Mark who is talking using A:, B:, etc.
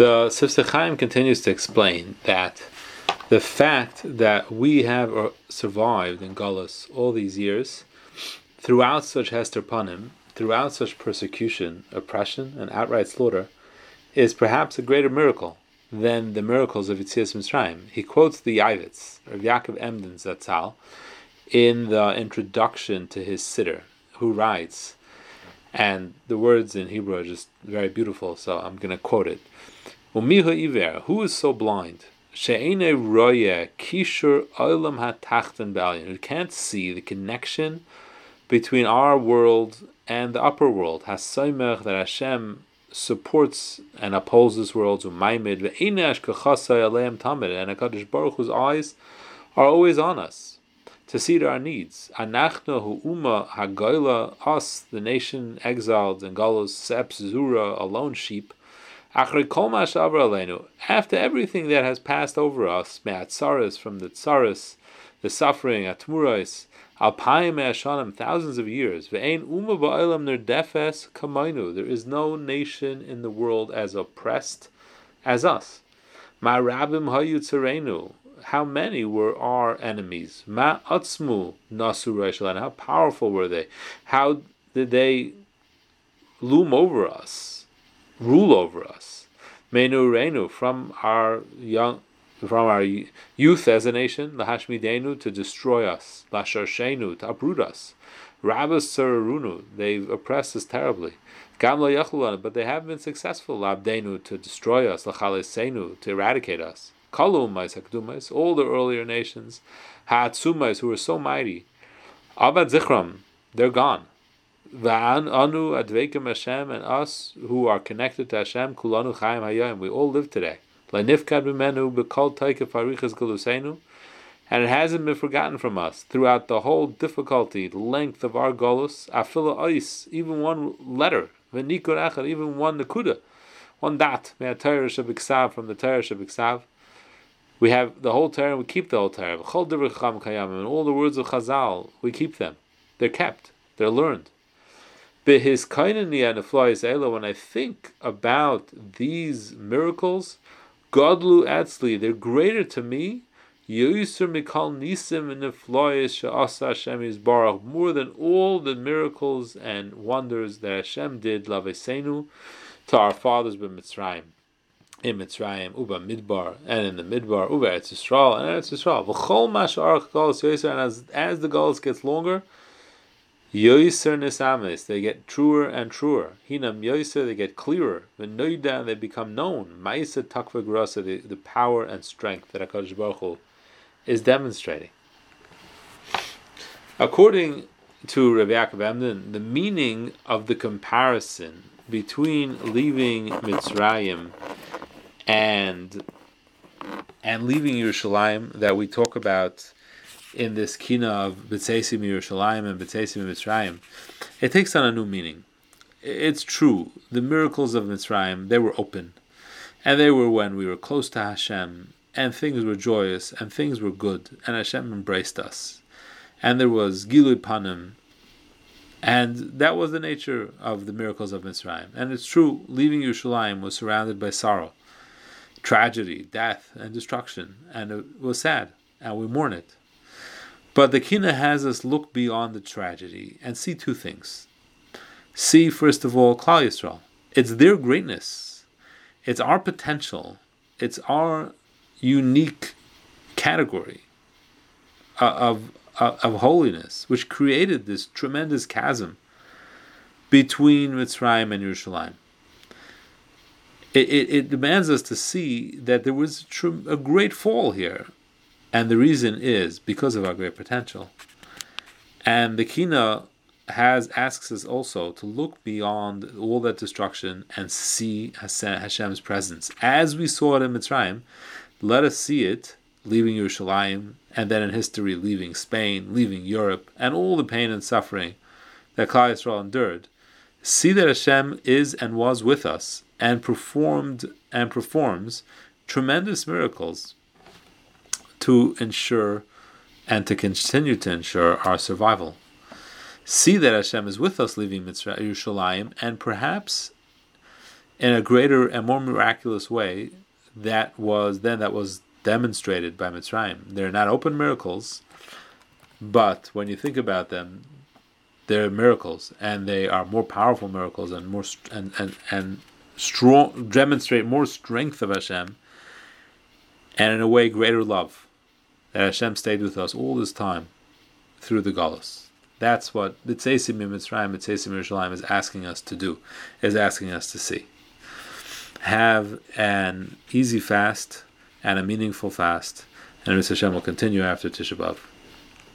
A: The Sifsei Chaim continues to explain that the fact that we have uh, survived in Galus all these years, throughout such Hester Panim, throughout such persecution, oppression, and outright slaughter, is perhaps a greater miracle than the miracles of Yitzias Mitzrayim. He quotes the Yavitz, of Yaakov Emden Zatzal, in the introduction to his siddur, who writes, and the words in Hebrew are just very beautiful, so I'm going to quote it. Who is so blind? She'ene who can't see the connection between our world and the upper world. That Hashem supports and upholds this world. And Hakadosh Baruch Hu's eyes are always on us to see to our needs. Anachnu hu uma hagoila, us, the nation exiled and galus seps zura, alone sheep. After everything that has passed over us, me'atzaris, from the tsaris, the suffering, atmurais, alpayim me'ashanim, thousands of years, ve'ein uma ba'olam nerdefes kamainu, there is no nation in the world as oppressed as us. Ma'rabim hayu tzarenu, how many were our enemies? Ma atzmu nasu how powerful were they? How did they loom over us? rule over us. Menu Reinu, from our young from our youth as a nation, Lahashmidenu, to destroy us, Lasharshenu, to uproot us. Rabbas Sararunu, they've oppressed us terribly. Gamla but they have been successful, Labdenu, to destroy us, Lachalesenu, to eradicate us. Kalumais, Hakdumais, all the earlier nations, Haatsumais, who were so mighty. Abad Zichram, they're gone. Va'an anu advekim Hashem and us who are connected to Hashem kulanu chayim hayayim. We all live today. Lanifkad b'menu b'kol taikef harichas galusenu. And it hasn't been forgotten from us throughout the whole difficulty, length of our golus, afila ois, even one letter, v'nikur even one nakuda, one dot, from the Torah shabiksav. We have the whole Torah, we keep the whole Torah. And all the words of Chazal, we keep them. They're kept. They're learned. Behis kainani and Ela, when I think about these miracles, Godlu Atzli, they're greater to me. Mikal Nisim and Baruch, more than all the miracles and wonders that Hashem did, Lavesenu, to our fathers by Mitzrayim. In Mitzrayim, Uba Midbar, and in the Midbar, Uba Eretz Yisrael, and Eretz Yisrael. V'chol Mashar Galus and as, as the Galus gets longer, Yoiser nesamis, they get truer and truer. Hinam yoiser, they get clearer. V'noida, they become known. Ma'isa takva grasa, the, the power and strength that HaKadosh Baruch Hu is demonstrating. According to Rabbi Yaakov Emden, the meaning of the comparison between leaving Mitzrayim and and leaving Yerushalayim that we talk about in this kina of B'tzeisim Yerushalayim and B'tzeisim Mitzrayim, it takes on a new meaning. It's true, the miracles of Mitzrayim, they were open. And they were when we were close to Hashem, and things were joyous, and things were good, and Hashem embraced us. And there was Gilui Panim, and that was the nature of the miracles of Mitzrayim. And it's true, leaving Yerushalayim was surrounded by sorrow, tragedy, death, and destruction, and it was sad, and we mourn it. But the Kina has us look beyond the tragedy and see two things. See, first of all, Klal Yisrael. It's their greatness. It's our potential. It's our unique category uh, of, of, of holiness, which created this tremendous chasm between Mitzrayim and Yerushalayim. It, it, it, demands us to see that there was a great fall here and the reason is because of our great potential. And the Kina has asks us also to look beyond all that destruction and see Hashem's presence. As we saw it in Mitzrayim, let us see it leaving Yerushalayim, and then in history leaving Spain, leaving Europe, and all the pain and suffering that Klal Yisrael endured. See that Hashem is and was with us, and performed and performs tremendous miracles to ensure and to continue to ensure our survival. See that Hashem is with us leaving Mitzrayim, Yerushalayim, and perhaps in a greater and more miraculous way that was then that was demonstrated by Mitzrayim. They're not open miracles, but when you think about them, they're miracles, and they are more powerful miracles and more and and and strong demonstrate more strength of Hashem, and in a way greater love that Hashem stayed with us all this time through the Galus. That's what the Tzeisim Mitzrayim, Tzeisim Yerushalayim is asking us to do, is asking us to see. Have an easy fast and a meaningful fast, and Mr. Hashem will continue after Tisha B'Av.